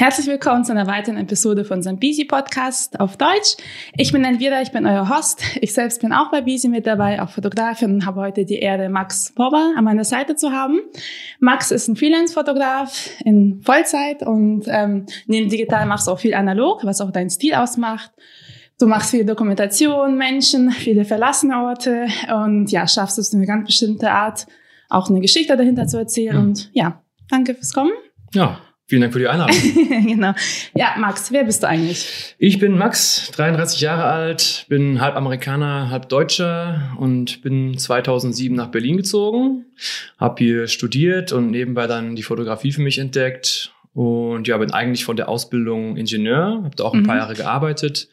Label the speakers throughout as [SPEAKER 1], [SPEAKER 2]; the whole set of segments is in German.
[SPEAKER 1] Herzlich willkommen zu einer weiteren Episode von unserem Busy Podcast auf Deutsch. Ich bin Elvira, ich bin euer Host. Ich selbst bin auch bei Busy mit dabei, auch Fotografin und habe heute die Ehre, Max Bober an meiner Seite zu haben. Max ist ein Freelance-Fotograf in Vollzeit und ähm, neben digital machst du auch viel analog, was auch deinen Stil ausmacht. Du machst viel Dokumentation, Menschen, viele verlassene Orte und ja, schaffst es eine ganz bestimmte Art, auch eine Geschichte dahinter zu erzählen. Und ja, danke fürs Kommen.
[SPEAKER 2] Ja, Vielen Dank für die Einladung.
[SPEAKER 1] genau. Ja, Max, wer bist du eigentlich?
[SPEAKER 2] Ich bin Max, 33 Jahre alt, bin halb Amerikaner, halb Deutscher und bin 2007 nach Berlin gezogen, habe hier studiert und nebenbei dann die Fotografie für mich entdeckt und ja, bin eigentlich von der Ausbildung Ingenieur, habe da auch ein mhm. paar Jahre gearbeitet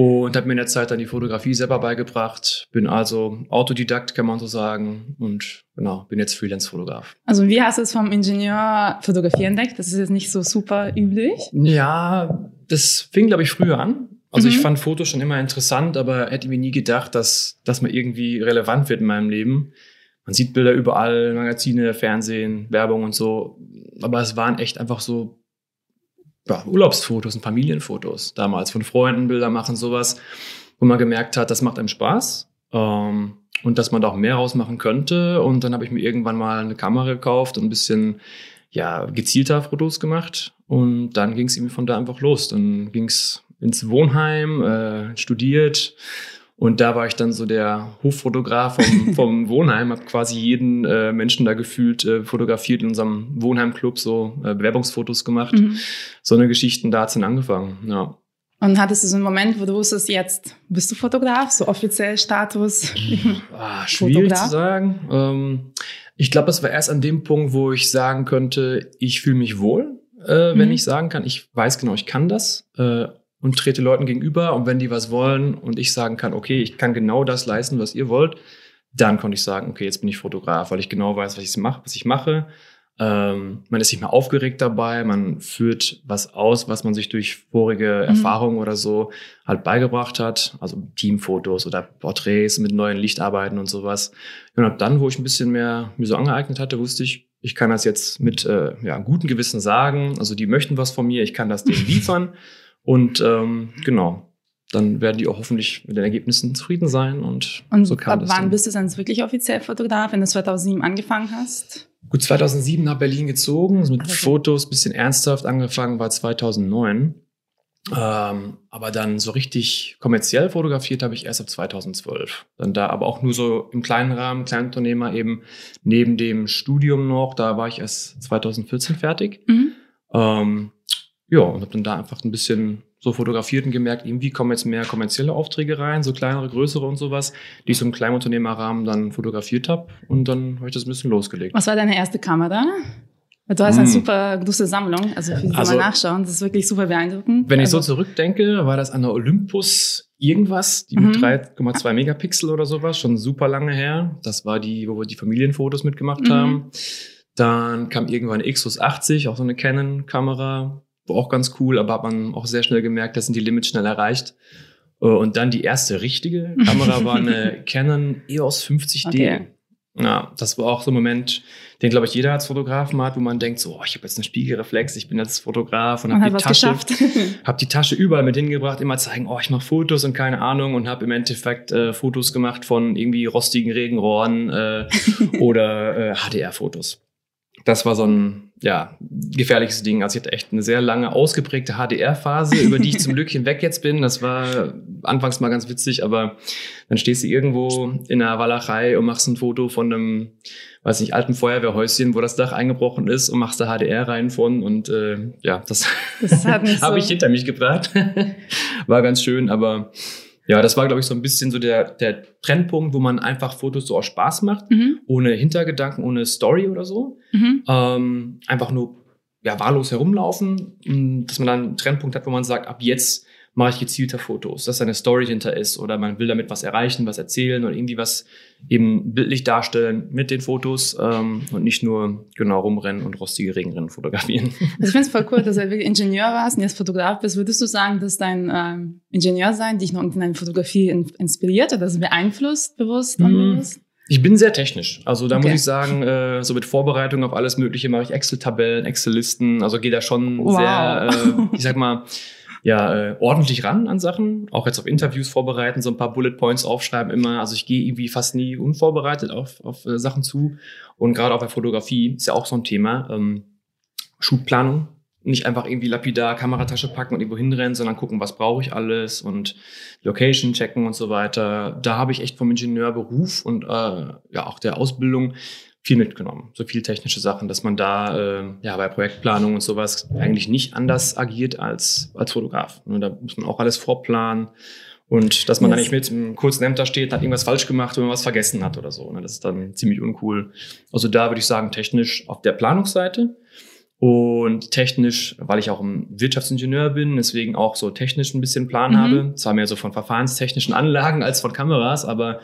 [SPEAKER 2] und habe mir in der Zeit dann die Fotografie selber beigebracht. Bin also Autodidakt, kann man so sagen. Und genau, bin jetzt Freelance-Fotograf.
[SPEAKER 1] Also wie hast du es vom Ingenieur Fotografie entdeckt? Das ist jetzt nicht so super üblich.
[SPEAKER 2] Ja, das fing, glaube ich, früher an. Also mhm. ich fand Fotos schon immer interessant, aber hätte mir nie gedacht, dass das mal irgendwie relevant wird in meinem Leben. Man sieht Bilder überall, Magazine, Fernsehen, Werbung und so. Aber es waren echt einfach so ja, Urlaubsfotos und Familienfotos damals von Freunden, Bilder machen, sowas, wo man gemerkt hat, das macht einem Spaß ähm, und dass man da auch mehr rausmachen könnte. Und dann habe ich mir irgendwann mal eine Kamera gekauft und ein bisschen ja, gezielter Fotos gemacht. Und dann ging es irgendwie von da einfach los. Dann ging es ins Wohnheim, äh, studiert und da war ich dann so der Hoffotograf vom, vom Wohnheim, habe quasi jeden äh, Menschen da gefühlt äh, fotografiert in unserem Wohnheimclub, so äh, Bewerbungsfotos gemacht. Mhm. So eine Geschichten, da hat's dann angefangen, ja.
[SPEAKER 1] Und hattest du so einen Moment, wo du wusstest, jetzt bist du Fotograf, so offiziell Status?
[SPEAKER 2] ah, schwierig Fotograf? zu sagen. Ähm, ich glaube, es war erst an dem Punkt, wo ich sagen könnte, ich fühle mich wohl, äh, wenn mhm. ich sagen kann, ich weiß genau, ich kann das. Äh, und trete Leuten gegenüber und wenn die was wollen und ich sagen kann, okay, ich kann genau das leisten, was ihr wollt, dann konnte ich sagen, okay, jetzt bin ich Fotograf, weil ich genau weiß, was ich mache, was ich mache. Ähm, man ist nicht mehr aufgeregt dabei, man führt was aus, was man sich durch vorige mhm. Erfahrungen oder so halt beigebracht hat, also Teamfotos oder Porträts mit neuen Lichtarbeiten und sowas. Und ab dann, wo ich ein bisschen mehr mir so angeeignet hatte, wusste ich, ich kann das jetzt mit äh, ja, gutem Gewissen sagen. Also die möchten was von mir, ich kann das denen liefern. Und ähm, genau, dann werden die auch hoffentlich mit den Ergebnissen zufrieden sein. Und,
[SPEAKER 1] und
[SPEAKER 2] so
[SPEAKER 1] kam ab wann dann. bist du dann wirklich offiziell Fotograf, wenn du 2007 angefangen hast?
[SPEAKER 2] Gut, 2007 nach Berlin gezogen, mit okay. Fotos bisschen ernsthaft angefangen war 2009. Ähm, aber dann so richtig kommerziell fotografiert habe ich erst ab 2012. Dann da aber auch nur so im kleinen Rahmen, Kleinunternehmer eben neben dem Studium noch. Da war ich erst 2014 fertig. Mhm. Ähm, ja, und habe dann da einfach ein bisschen so fotografiert und gemerkt, irgendwie kommen jetzt mehr kommerzielle Aufträge rein, so kleinere, größere und sowas, die ich so im Kleinunternehmerrahmen dann fotografiert habe und dann habe ich das ein bisschen losgelegt.
[SPEAKER 1] Was war deine erste Kamera? Du hast eine hm. super große Sammlung, also für also, mal nachschauen, das ist wirklich super beeindruckend.
[SPEAKER 2] Wenn ich
[SPEAKER 1] also,
[SPEAKER 2] so zurückdenke, war das an der Olympus irgendwas, die mit 3,2 mhm. Megapixel oder sowas, schon super lange her. Das war die, wo wir die Familienfotos mitgemacht mhm. haben. Dann kam irgendwann Xus 80, auch so eine Canon-Kamera war auch ganz cool, aber hat man auch sehr schnell gemerkt, das sind die Limits schnell erreicht. Äh, und dann die erste richtige Kamera war eine Canon EOS 50D. Okay. Ja, das war auch so ein Moment, den, glaube ich, jeder als Fotografen hat, wo man denkt, so, oh, ich habe jetzt einen Spiegelreflex, ich bin jetzt Fotograf und habe die Tasche, hab die Tasche überall mit hingebracht, immer zeigen, oh, ich mache Fotos und keine Ahnung und habe im Endeffekt äh, Fotos gemacht von irgendwie rostigen Regenrohren äh, oder äh, HDR-Fotos. Das war so ein ja, gefährliches Ding. Also ich hatte echt eine sehr lange ausgeprägte HDR-Phase, über die ich zum Glück hinweg jetzt bin. Das war anfangs mal ganz witzig, aber dann stehst du irgendwo in einer Walachei und machst ein Foto von einem, weiß nicht, alten Feuerwehrhäuschen, wo das Dach eingebrochen ist und machst da HDR rein von und äh, ja, das, das habe so. ich hinter mich gebracht. war ganz schön, aber ja, das war, glaube ich, so ein bisschen so der, der Trendpunkt, wo man einfach Fotos so aus Spaß macht, mhm. ohne Hintergedanken, ohne Story oder so. Mhm. Ähm, einfach nur ja, wahllos herumlaufen, dass man dann einen Trendpunkt hat, wo man sagt, ab jetzt mache ich gezielter Fotos, dass da eine Story hinter ist oder man will damit was erreichen, was erzählen oder irgendwie was eben bildlich darstellen mit den Fotos ähm, und nicht nur genau rumrennen und rostige Regenrennen fotografieren.
[SPEAKER 1] Also ich finde es voll cool, dass du wirklich Ingenieur warst und jetzt Fotograf bist. Würdest du sagen, dass dein ähm, Ingenieursein dich noch in deine Fotografie in, inspiriert oder das beeinflusst, bewusst,
[SPEAKER 2] unbewusst? Ich bin sehr technisch. Also da okay. muss ich sagen, äh, so mit Vorbereitung auf alles Mögliche mache ich Excel-Tabellen, Excel-Listen. Also gehe da schon wow. sehr, äh, ich sag mal, ja, äh, ordentlich ran an Sachen. Auch jetzt auf Interviews vorbereiten, so ein paar Bullet Points aufschreiben immer. Also ich gehe irgendwie fast nie unvorbereitet auf, auf äh, Sachen zu. Und gerade auch bei Fotografie ist ja auch so ein Thema. Ähm, Shootplanung. Nicht einfach irgendwie lapidar Kameratasche packen und irgendwo hinrennen, sondern gucken, was brauche ich alles und Location checken und so weiter. Da habe ich echt vom Ingenieurberuf und äh, ja auch der Ausbildung viel mitgenommen. So viel technische Sachen, dass man da äh, ja bei Projektplanung und sowas eigentlich nicht anders agiert als als Fotograf. Und da muss man auch alles vorplanen. Und dass man yes. dann nicht mit einem kurzen Hemd da steht, hat irgendwas falsch gemacht, man was vergessen hat oder so. Ne? Das ist dann ziemlich uncool. Also da würde ich sagen, technisch auf der Planungsseite und technisch, weil ich auch ein Wirtschaftsingenieur bin, deswegen auch so technisch ein bisschen Plan mhm. habe. Zwar mehr so von verfahrenstechnischen Anlagen als von Kameras, aber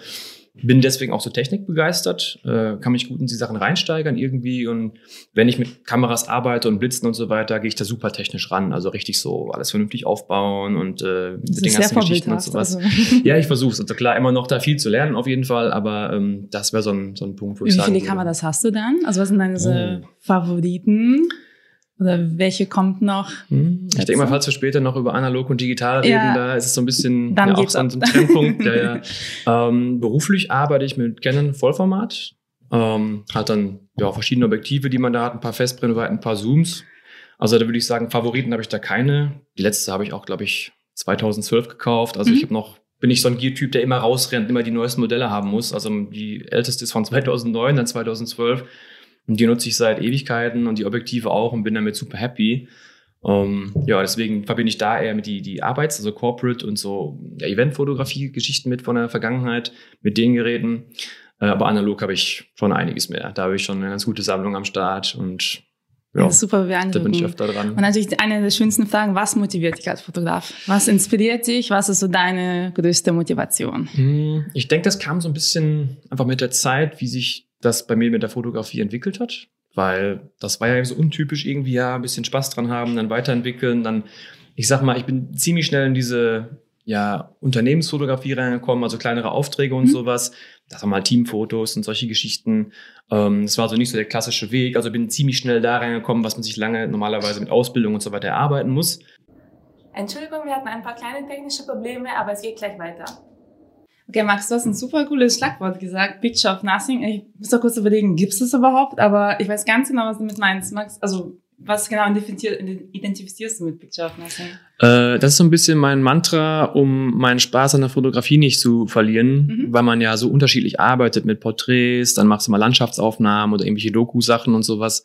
[SPEAKER 2] bin deswegen auch so technikbegeistert, äh, kann mich gut in die Sachen reinsteigern irgendwie und wenn ich mit Kameras arbeite und Blitzen und so weiter, gehe ich da super technisch ran, also richtig so alles vernünftig aufbauen und äh, mit den ganzen Geschichten und sowas. Also. Ja, ich versuche es. Also klar, immer noch da viel zu lernen auf jeden Fall, aber ähm, das wäre so ein, so ein Punkt,
[SPEAKER 1] wo ich Wie viele Kameras hast du dann? Also was sind deine oh. Favoriten? Oder welche kommt noch?
[SPEAKER 2] Hm, ich denke mal, falls wir später noch über analog und digital reden, ja, da ist es so ein bisschen dann ja, auch so ein Trennpunkt. ja, ja. Ähm, beruflich arbeite ich mit Canon Vollformat. Ähm, hat dann ja verschiedene Objektive, die man da hat, ein paar Festbrennweiten, ein paar Zooms. Also da würde ich sagen, Favoriten habe ich da keine. Die letzte habe ich auch, glaube ich, 2012 gekauft. Also mhm. ich habe noch bin ich so ein Gear-Typ, der immer rausrennt, immer die neuesten Modelle haben muss. Also die älteste ist von 2009, dann 2012. Und die nutze ich seit Ewigkeiten und die Objektive auch und bin damit super happy. Um, ähm, ja, deswegen verbinde ich da eher mit die, die Arbeits-, also Corporate und so ja, Eventfotografie-Geschichten mit von der Vergangenheit, mit den Geräten. Äh, aber analog habe ich schon einiges mehr. Da habe ich schon eine ganz gute Sammlung am Start und ja, das ist super beeindruckend. Da bin ich öfter dran.
[SPEAKER 1] Und natürlich eine der schönsten Fragen, was motiviert dich als Fotograf? Was inspiriert dich? Was ist so deine größte Motivation?
[SPEAKER 2] Hm, ich denke, das kam so ein bisschen einfach mit der Zeit, wie sich das bei mir mit der Fotografie entwickelt hat, weil das war ja so untypisch irgendwie, ja, ein bisschen Spaß dran haben, dann weiterentwickeln, dann, ich sag mal, ich bin ziemlich schnell in diese ja, Unternehmensfotografie reingekommen, also kleinere Aufträge und mhm. sowas. Das waren mal Teamfotos und solche Geschichten. Ähm, das war so nicht so der klassische Weg. Also bin ziemlich schnell da reingekommen, was man sich lange normalerweise mit Ausbildung und so weiter erarbeiten muss.
[SPEAKER 1] Entschuldigung, wir hatten ein paar kleine technische Probleme, aber es geht gleich weiter. Okay, Max, du hast ein super cooles Schlagwort gesagt, Picture of Nothing. Ich muss doch kurz überlegen, gibt es das überhaupt? Aber ich weiß ganz genau, was du damit meinst, Max. Also, was genau identifizierst du mit Picture of Nothing?
[SPEAKER 2] Äh, das ist so ein bisschen mein Mantra, um meinen Spaß an der Fotografie nicht zu verlieren, mhm. weil man ja so unterschiedlich arbeitet mit Porträts, dann machst du mal Landschaftsaufnahmen oder irgendwelche Doku-Sachen und sowas.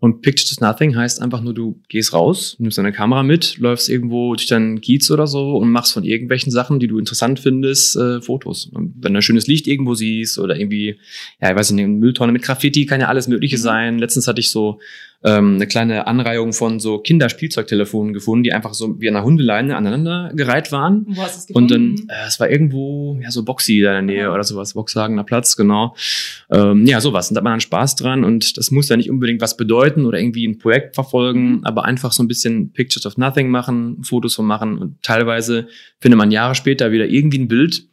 [SPEAKER 2] Und Picture to Nothing heißt einfach nur, du gehst raus, nimmst deine Kamera mit, läufst irgendwo durch deinen Kiez oder so und machst von irgendwelchen Sachen, die du interessant findest, äh, Fotos. Und wenn du ein schönes Licht irgendwo siehst oder irgendwie, ja, ich weiß nicht, eine Mülltonne mit Graffiti, kann ja alles Mögliche mhm. sein. Letztens hatte ich so ähm, eine kleine Anreihung von so Kinderspielzeugtelefonen gefunden, die einfach so wie an einer Hundeleine aneinander gereiht waren. Wo hast du es gefunden? Und dann, äh, es war irgendwo, ja, so Boxy da in der Nähe ja. oder sowas, Boxhagener Platz, genau. Ähm, ja, sowas. Und da hat man dann Spaß dran und das muss ja nicht unbedingt was bedeuten oder irgendwie ein Projekt verfolgen, mhm. aber einfach so ein bisschen Pictures of Nothing machen, Fotos von machen und teilweise findet man Jahre später wieder irgendwie ein Bild,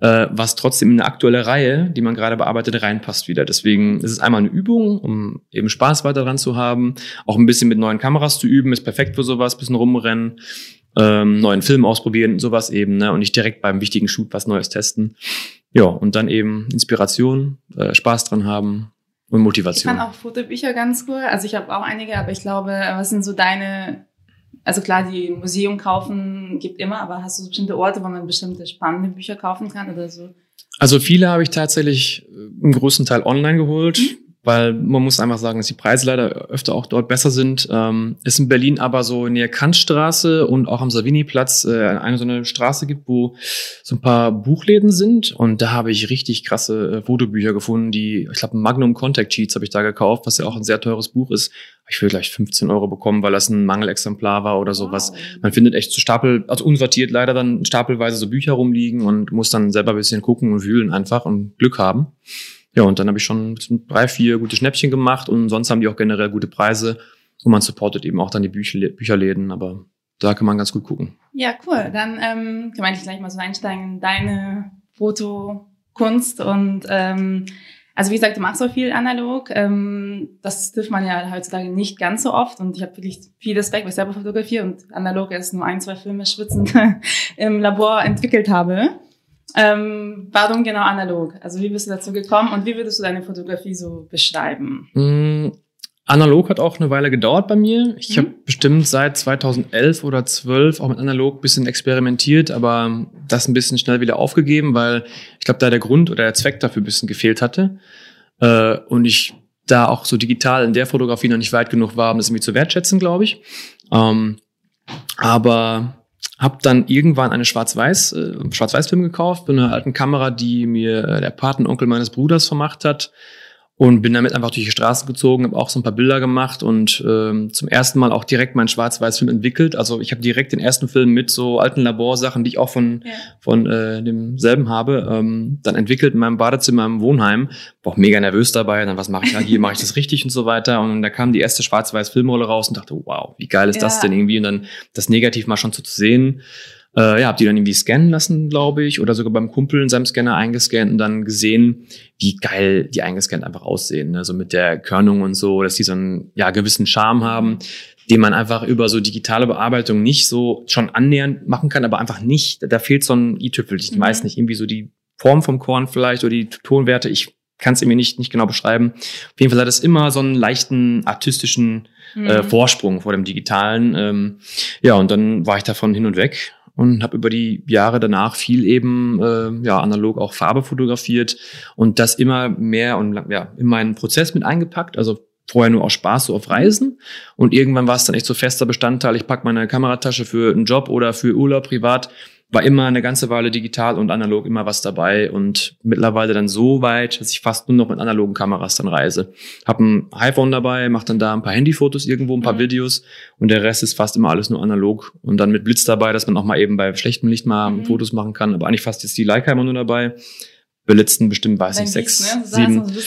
[SPEAKER 2] äh, was trotzdem in eine aktuelle Reihe, die man gerade bearbeitet, reinpasst wieder. Deswegen ist es einmal eine Übung, um eben Spaß weiter dran zu haben. Auch ein bisschen mit neuen Kameras zu üben, ist perfekt für sowas, bisschen rumrennen, ähm, neuen Film ausprobieren, sowas eben, ne? Und nicht direkt beim wichtigen Shoot was Neues testen. Ja, und dann eben Inspiration, äh, Spaß dran haben und Motivation.
[SPEAKER 1] Ich fand auch Fotobücher ganz cool. Also ich habe auch einige, aber ich glaube, was sind so deine also klar, die Museum kaufen gibt immer, aber hast du bestimmte Orte, wo man bestimmte spannende Bücher kaufen kann oder so?
[SPEAKER 2] Also viele habe ich tatsächlich im größten Teil online geholt. Mhm weil man muss einfach sagen, dass die Preise leider öfter auch dort besser sind. Ähm, es in Berlin aber so in der Kantstraße und auch am Savini-Platz äh, eine so eine Straße gibt, wo so ein paar Buchläden sind und da habe ich richtig krasse äh, Fotobücher gefunden, die, ich glaube, Magnum Contact Sheets habe ich da gekauft, was ja auch ein sehr teures Buch ist. Ich will gleich 15 Euro bekommen, weil das ein Mangelexemplar war oder sowas. Wow. Man findet echt so Stapel, also unsortiert leider dann stapelweise so Bücher rumliegen und muss dann selber ein bisschen gucken und wühlen einfach und Glück haben. Ja, und dann habe ich schon drei, vier gute Schnäppchen gemacht und sonst haben die auch generell gute Preise und man supportet eben auch dann die Bücher, Bücherläden, aber da kann man ganz gut gucken.
[SPEAKER 1] Ja, cool. Dann ähm, kann man gleich mal so einsteigen in deine Foto Kunst und ähm, also wie gesagt, du machst auch viel analog. Ähm, das trifft man ja heutzutage nicht ganz so oft und ich habe wirklich viel Respekt, weil ich selber fotografiere und analog erst nur ein, zwei Filme schwitzend im Labor entwickelt habe. Ähm, warum genau analog? Also wie bist du dazu gekommen und wie würdest du deine Fotografie so beschreiben?
[SPEAKER 2] Mm, analog hat auch eine Weile gedauert bei mir. Ich mhm. habe bestimmt seit 2011 oder 12 auch mit analog bisschen experimentiert, aber das ein bisschen schnell wieder aufgegeben, weil ich glaube, da der Grund oder der Zweck dafür ein bisschen gefehlt hatte. Äh, und ich da auch so digital in der Fotografie noch nicht weit genug war, um das irgendwie zu wertschätzen, glaube ich. Ähm, aber hab dann irgendwann eine Schwarz-Weiß, äh, Schwarz-Weiß-Film gekauft, mit einer alten Kamera, die mir der Patenonkel meines Bruders vermacht hat und bin damit einfach durch die Straßen gezogen, habe auch so ein paar Bilder gemacht und ähm, zum ersten Mal auch direkt meinen Schwarz-Weiß-Film entwickelt. Also ich habe direkt den ersten Film mit so alten Laborsachen, die ich auch von ja. von äh, demselben habe, ähm, dann entwickelt in meinem Badezimmer im Wohnheim. War auch mega nervös dabei. Dann was mache ich da hier? Mache ich das richtig und so weiter? Und da kam die erste Schwarz-Weiß-Filmrolle raus und dachte, wow, wie geil ist ja. das denn irgendwie? Und dann das Negativ mal schon so zu sehen. Äh, ja, hab die dann irgendwie scannen lassen, glaube ich, oder sogar beim Kumpel in seinem Scanner eingescannt und dann gesehen, wie geil die eingescannt einfach aussehen. Ne? So mit der Körnung und so, dass die so einen ja, gewissen Charme haben, den man einfach über so digitale Bearbeitung nicht so schon annähernd machen kann, aber einfach nicht. Da fehlt so ein i-Tüpfel. Ich mhm. weiß nicht, irgendwie so die Form vom Korn vielleicht oder die Tonwerte. Ich kann es mir nicht, nicht genau beschreiben. Auf jeden Fall hat es immer so einen leichten artistischen äh, mhm. äh, Vorsprung vor dem Digitalen. Ähm, ja, und dann war ich davon hin und weg und habe über die Jahre danach viel eben äh, ja analog auch Farbe fotografiert und das immer mehr und ja in meinen Prozess mit eingepackt. Also vorher nur aus Spaß so auf Reisen und irgendwann war es dann echt so fester Bestandteil. Ich pack meine Kameratasche für einen Job oder für Urlaub privat war immer eine ganze Weile digital und analog immer was dabei und mittlerweile dann so weit, dass ich fast nur noch mit analogen Kameras dann reise. Hab ein iPhone dabei, mach dann da ein paar Handyfotos irgendwo, ein paar mhm. Videos und der Rest ist fast immer alles nur analog und dann mit Blitz dabei, dass man auch mal eben bei schlechtem Licht mal mhm. Fotos machen kann, aber eigentlich fast jetzt die Leica immer nur dabei belitzten bestimmt, weiß ich, sechs, ne? so sieben. Du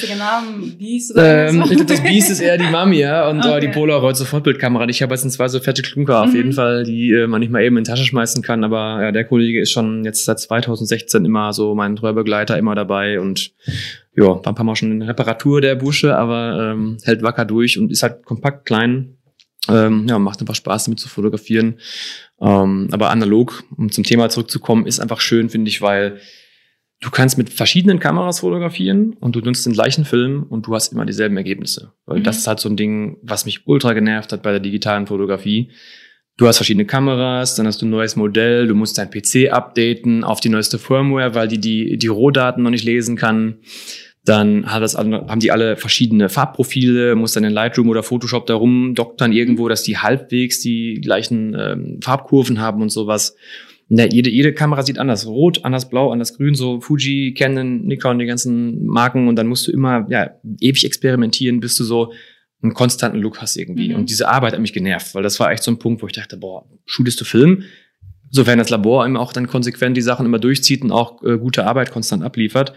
[SPEAKER 2] oder ähm, so. Das Biest ist eher die Mami, ja, und okay. äh, die Polaroid Sofortbildkamera. Ich habe jetzt zwei so fette Klunker mhm. auf jeden Fall, die äh, man nicht mal eben in die Tasche schmeißen kann, aber ja, der Kollege ist schon jetzt seit 2016 immer so mein treuer Begleiter immer dabei und ja, war ein paar Mal schon in Reparatur der Busche, aber ähm, hält wacker durch und ist halt kompakt klein. Ähm, ja, macht einfach Spaß damit zu fotografieren. Ähm, aber analog, um zum Thema zurückzukommen, ist einfach schön, finde ich, weil Du kannst mit verschiedenen Kameras fotografieren und du nutzt den gleichen Film und du hast immer dieselben Ergebnisse. Weil mhm. das ist halt so ein Ding, was mich ultra genervt hat bei der digitalen Fotografie. Du hast verschiedene Kameras, dann hast du ein neues Modell, du musst dein PC updaten auf die neueste Firmware, weil die die, die Rohdaten noch nicht lesen kann. Dann hat das, haben die alle verschiedene Farbprofile, muss dann in Lightroom oder Photoshop da rumdoktern irgendwo, dass die halbwegs die gleichen ähm, Farbkurven haben und sowas. Ja, jede, jede Kamera sieht anders. Rot, anders blau, anders grün, so Fuji, Canon, Nikon, die ganzen Marken. Und dann musst du immer, ja, ewig experimentieren, bis du so einen konstanten Look hast irgendwie. Mhm. Und diese Arbeit hat mich genervt, weil das war echt so ein Punkt, wo ich dachte, boah, schulst du Film? Sofern das Labor eben auch dann konsequent die Sachen immer durchzieht und auch äh, gute Arbeit konstant abliefert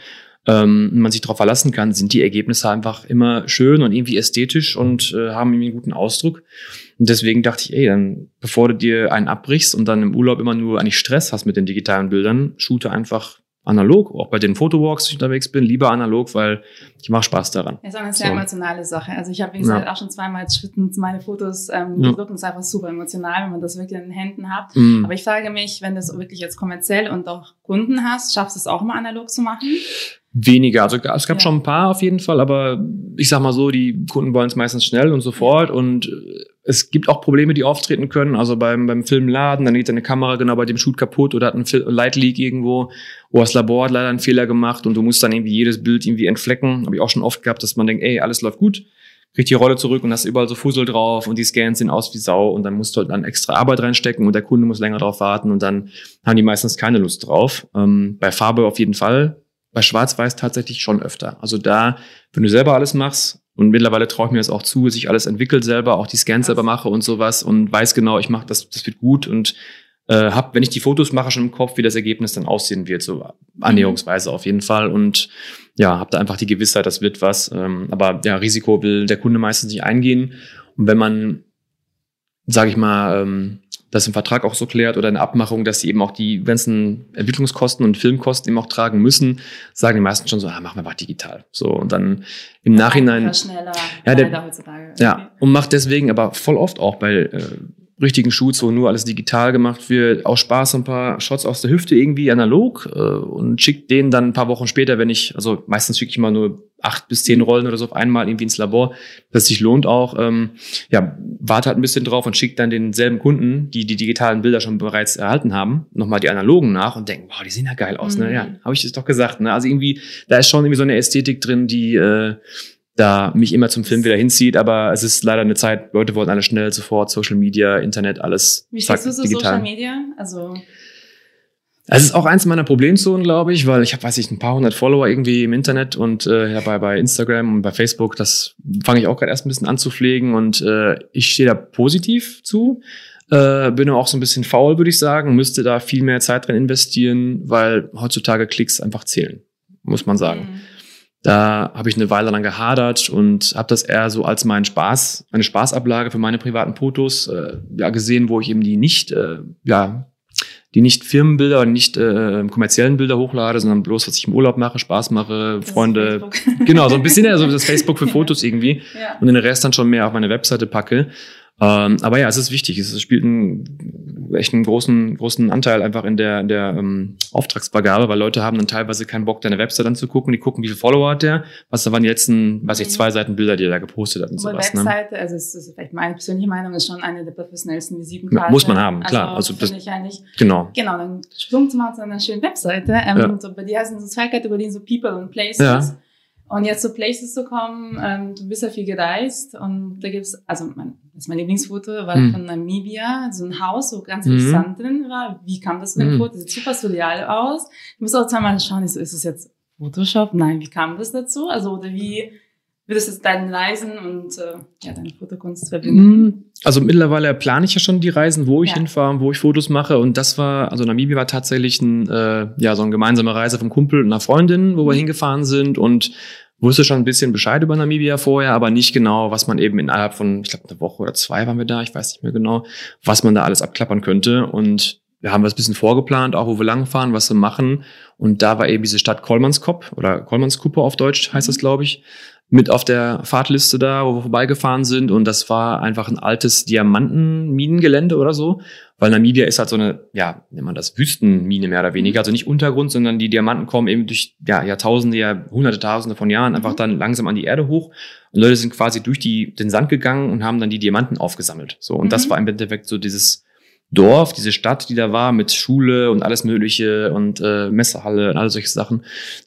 [SPEAKER 2] ähm, man sich darauf verlassen kann, sind die Ergebnisse einfach immer schön und irgendwie ästhetisch und äh, haben irgendwie einen guten Ausdruck. Und deswegen dachte ich, ey, dann bevor du dir einen abbrichst und dann im Urlaub immer nur eigentlich Stress hast mit den digitalen Bildern, shoote einfach analog, auch bei den Fotowalks, die ich unterwegs bin, lieber analog, weil ich mache Spaß daran.
[SPEAKER 1] Das ist auch eine sehr so. emotionale Sache. Also ich habe, wie gesagt, ja. auch schon zweimal schwitzend meine Fotos ähm, ja. gedruckt und es ist einfach super emotional, wenn man das wirklich in den Händen hat. Mhm. Aber ich frage mich, wenn du es wirklich jetzt kommerziell und auch Kunden hast, schaffst du es auch mal analog zu machen?
[SPEAKER 2] Weniger. Also es gab ja. schon ein paar auf jeden Fall, aber ich sag mal so, die Kunden wollen es meistens schnell und sofort. Und äh, es gibt auch Probleme, die auftreten können. Also beim, beim Filmladen, dann geht deine Kamera genau bei dem Shoot kaputt oder hat ein Light Leak irgendwo. Oder das Labor hat leider einen Fehler gemacht und du musst dann irgendwie jedes Bild irgendwie entflecken. Habe ich auch schon oft gehabt, dass man denkt, ey, alles läuft gut. Kriegt die Rolle zurück und hast überall so Fussel drauf und die Scans sehen aus wie Sau und dann musst du halt dann extra Arbeit reinstecken und der Kunde muss länger drauf warten und dann haben die meistens keine Lust drauf. Ähm, bei Farbe auf jeden Fall bei Schwarz-Weiß tatsächlich schon öfter. Also da, wenn du selber alles machst, und mittlerweile traue ich mir das auch zu, dass ich alles entwickelt selber, auch die Scans selber mache und sowas und weiß genau, ich mache das, das wird gut und äh, habe, wenn ich die Fotos mache, schon im Kopf, wie das Ergebnis dann aussehen wird, so annäherungsweise auf jeden Fall. Und ja, habe da einfach die Gewissheit, das wird was. Ähm, aber ja, Risiko will der Kunde meistens nicht eingehen. Und wenn man, sage ich mal, ähm, das im Vertrag auch so klärt oder eine Abmachung, dass sie eben auch die ganzen Entwicklungskosten und Filmkosten eben auch tragen müssen, sagen die meisten schon so, ah, machen wir mal digital. So und dann im Nachhinein.
[SPEAKER 1] Schneller,
[SPEAKER 2] ja, der, ja, und macht deswegen aber voll oft auch bei äh, richtigen Shoots, wo nur alles digital gemacht wird, auch Spaß, ein paar Shots aus der Hüfte irgendwie analog äh, und schickt den dann ein paar Wochen später, wenn ich, also meistens schicke ich mal nur acht bis zehn Rollen oder so auf einmal irgendwie ins Labor, das sich lohnt auch, ähm, ja, warte halt ein bisschen drauf und schickt dann denselben Kunden, die die digitalen Bilder schon bereits erhalten haben, nochmal die analogen nach und denken, wow, die sehen ja geil aus, ne? mhm. ne? Ja, habe ich das doch gesagt, ne? Also irgendwie, da ist schon irgendwie so eine Ästhetik drin, die äh, da mich immer zum Film wieder hinzieht, aber es ist leider eine Zeit, Leute wollen alle schnell sofort, Social Media, Internet, alles.
[SPEAKER 1] Wie stehst du zu Social Media? Also
[SPEAKER 2] es ist auch eins meiner Problemzonen, glaube ich, weil ich habe, weiß ich, ein paar hundert Follower irgendwie im Internet und äh, ja, bei, bei Instagram und bei Facebook, das fange ich auch gerade erst ein bisschen an zu pflegen und äh, ich stehe da positiv zu. Äh, bin auch so ein bisschen faul, würde ich sagen, müsste da viel mehr Zeit drin investieren, weil heutzutage Klicks einfach zählen, muss man sagen. Mhm. Da habe ich eine Weile lang gehadert und habe das eher so als meinen Spaß, eine Spaßablage für meine privaten Fotos äh, ja, gesehen, wo ich eben die nicht, äh, ja, die nicht Firmenbilder und nicht äh, kommerziellen Bilder hochlade, sondern bloß, was ich im Urlaub mache, Spaß mache, das Freunde. Genau, so ein bisschen ja, so das Facebook für Fotos irgendwie. Ja. Und den Rest dann schon mehr auf meine Webseite packe. Ähm, aber ja, es ist wichtig. Es spielt einen, echt einen großen, großen Anteil einfach in der, in der ähm, Auftragsvergabe, weil Leute haben dann teilweise keinen Bock, deine Website anzugucken. Die gucken, wie viele Follower hat der, was da waren die letzten, weiß ich, zwei Seiten Bilder, die er da gepostet hat und
[SPEAKER 1] Aber
[SPEAKER 2] sowas.
[SPEAKER 1] Ne? Webseite, ne? also es ist vielleicht meine persönliche Meinung, ist schon eine der professionellsten Visitenkarten.
[SPEAKER 2] Muss man haben, klar. Also,
[SPEAKER 1] also das, ich eigentlich,
[SPEAKER 2] genau.
[SPEAKER 1] Genau, dann Sprung zu machen zu einer schönen Webseite. Ähm, ja. so, bei dir sind so zwei Kategorien, so People und Places. Ja. Und jetzt zu Places zu kommen, ähm, du bist ja viel gereist und da gibt's, also mein, das ist mein Lieblingsfoto, war mhm. von Namibia, so ein Haus, wo ganz mhm. Sand drin war. Wie kam das in dem mhm. Foto? Sieht super surreal aus. Ich muss auch zweimal schauen, so, ist das jetzt Photoshop? Nein, wie kam das dazu? Also, oder wie würdest du jetzt deinen Reisen und äh, ja, deine Fotokunst verbinden? Mhm.
[SPEAKER 2] Also mittlerweile plane ich ja schon die Reisen, wo ich ja. hinfahre, wo ich Fotos mache. Und das war, also Namibia war tatsächlich ein, äh, ja, so eine gemeinsame Reise vom Kumpel und einer Freundin, wo wir mhm. hingefahren sind und wusste schon ein bisschen Bescheid über Namibia vorher, aber nicht genau, was man eben innerhalb von, ich glaube, eine Woche oder zwei waren wir da, ich weiß nicht mehr genau, was man da alles abklappern könnte. Und wir haben das ein bisschen vorgeplant, auch wo wir langfahren, was wir machen. Und da war eben diese Stadt Kolmanskop oder Kolmanskuppe auf Deutsch heißt das, glaube ich, mit auf der Fahrtliste da, wo wir vorbeigefahren sind. Und das war einfach ein altes Diamantenminengelände oder so. Weil Namibia ist halt so eine, ja, nennt man das, Wüstenmine mehr oder weniger. Also nicht Untergrund, sondern die Diamanten kommen eben durch ja, Jahrtausende, ja, hunderte, tausende von Jahren einfach mhm. dann langsam an die Erde hoch. Und Leute sind quasi durch die, den Sand gegangen und haben dann die Diamanten aufgesammelt. So. Und mhm. das war im Endeffekt so dieses, Dorf, diese Stadt, die da war, mit Schule und alles Mögliche und äh, Messehalle und all solche Sachen,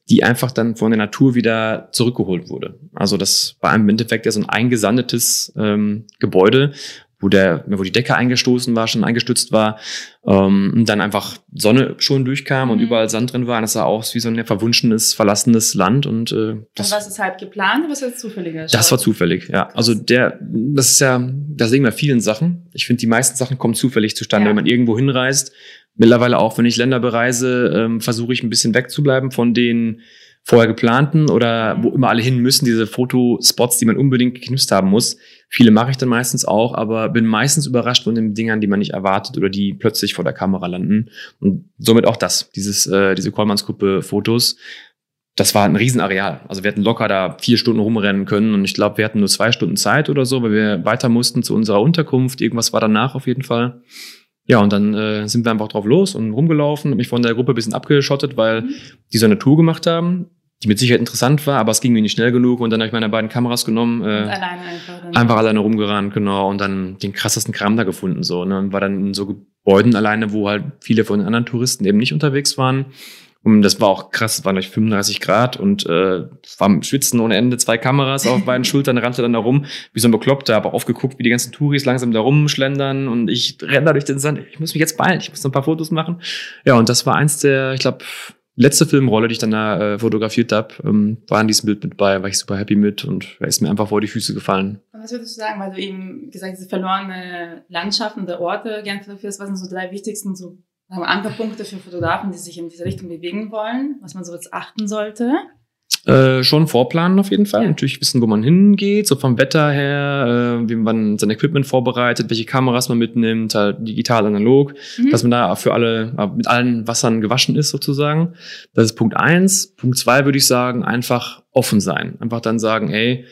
[SPEAKER 2] die einfach dann von der Natur wieder zurückgeholt wurde. Also das war im Endeffekt ja so ein eingesandetes ähm, Gebäude, wo der, wo die Decke eingestoßen war, schon eingestützt war, ähm, und dann einfach Sonne schon durchkam und mhm. überall Sand drin war. Und das sah aus wie so ein verwunschenes, verlassenes Land. Und, äh,
[SPEAKER 1] das, und was ist halt geplant, was ist zufälliger?
[SPEAKER 2] Das war zufällig, ja. Also der, das ist ja, da sehen wir vielen Sachen. Ich finde, die meisten Sachen kommen zufällig zustande, ja. wenn man irgendwo hinreist. Mittlerweile auch, wenn ich Länder bereise, ähm, versuche ich ein bisschen wegzubleiben von den vorher geplanten oder wo immer alle hin müssen, diese Fotospots, die man unbedingt geknipst haben muss. Viele mache ich dann meistens auch, aber bin meistens überrascht von den Dingern, die man nicht erwartet oder die plötzlich vor der Kamera landen. Und somit auch das, dieses, äh, diese Kollmannsgruppe Fotos. Das war ein Riesenareal. Also wir hätten locker da vier Stunden rumrennen können und ich glaube, wir hatten nur zwei Stunden Zeit oder so, weil wir weiter mussten zu unserer Unterkunft. Irgendwas war danach auf jeden Fall. Ja, und dann äh, sind wir einfach drauf los und rumgelaufen, mich von der Gruppe ein bisschen abgeschottet, weil mhm. die so eine Tour gemacht haben die mit Sicherheit interessant war, aber es ging mir nicht schnell genug und dann habe ich meine beiden Kameras genommen, äh, alleine einfach, einfach alleine rumgerannt, genau, und dann den krassesten Kram da gefunden, so, ne, und war dann in so Gebäuden alleine, wo halt viele von den anderen Touristen eben nicht unterwegs waren. Und das war auch krass, es waren gleich 35 Grad und äh, war Schwitzen ohne Ende, zwei Kameras auf beiden Schultern, rannte dann da rum, wie so ein Bekloppter, aber aufgeguckt, wie die ganzen Touris langsam da rumschlendern und ich renne da durch den Sand, ich muss mich jetzt beeilen, ich muss noch ein paar Fotos machen. Ja, und das war eins der, ich glaube, letzte Filmrolle, die ich dann da äh, fotografiert habe, ähm, war in diesem Bild mit bei, war ich super happy mit und ist mir einfach vor die Füße gefallen.
[SPEAKER 1] Was würdest du sagen, weil du eben gesagt diese verlorene Landschaften der Orte gern fotografierst, was sind so drei wichtigsten so Ankerpunkte für Fotografen, die sich in diese Richtung bewegen wollen, was man so jetzt achten sollte?
[SPEAKER 2] Äh, schon vorplanen auf jeden Fall. Ja. Natürlich wissen, wo man hingeht, so vom Wetter her, äh, wie man sein Equipment vorbereitet, welche Kameras man mitnimmt, halt digital, analog, mhm. dass man da für alle, äh, mit allen Wassern gewaschen ist sozusagen. Das ist Punkt eins. Punkt zwei würde ich sagen, einfach offen sein. Einfach dann sagen, ey,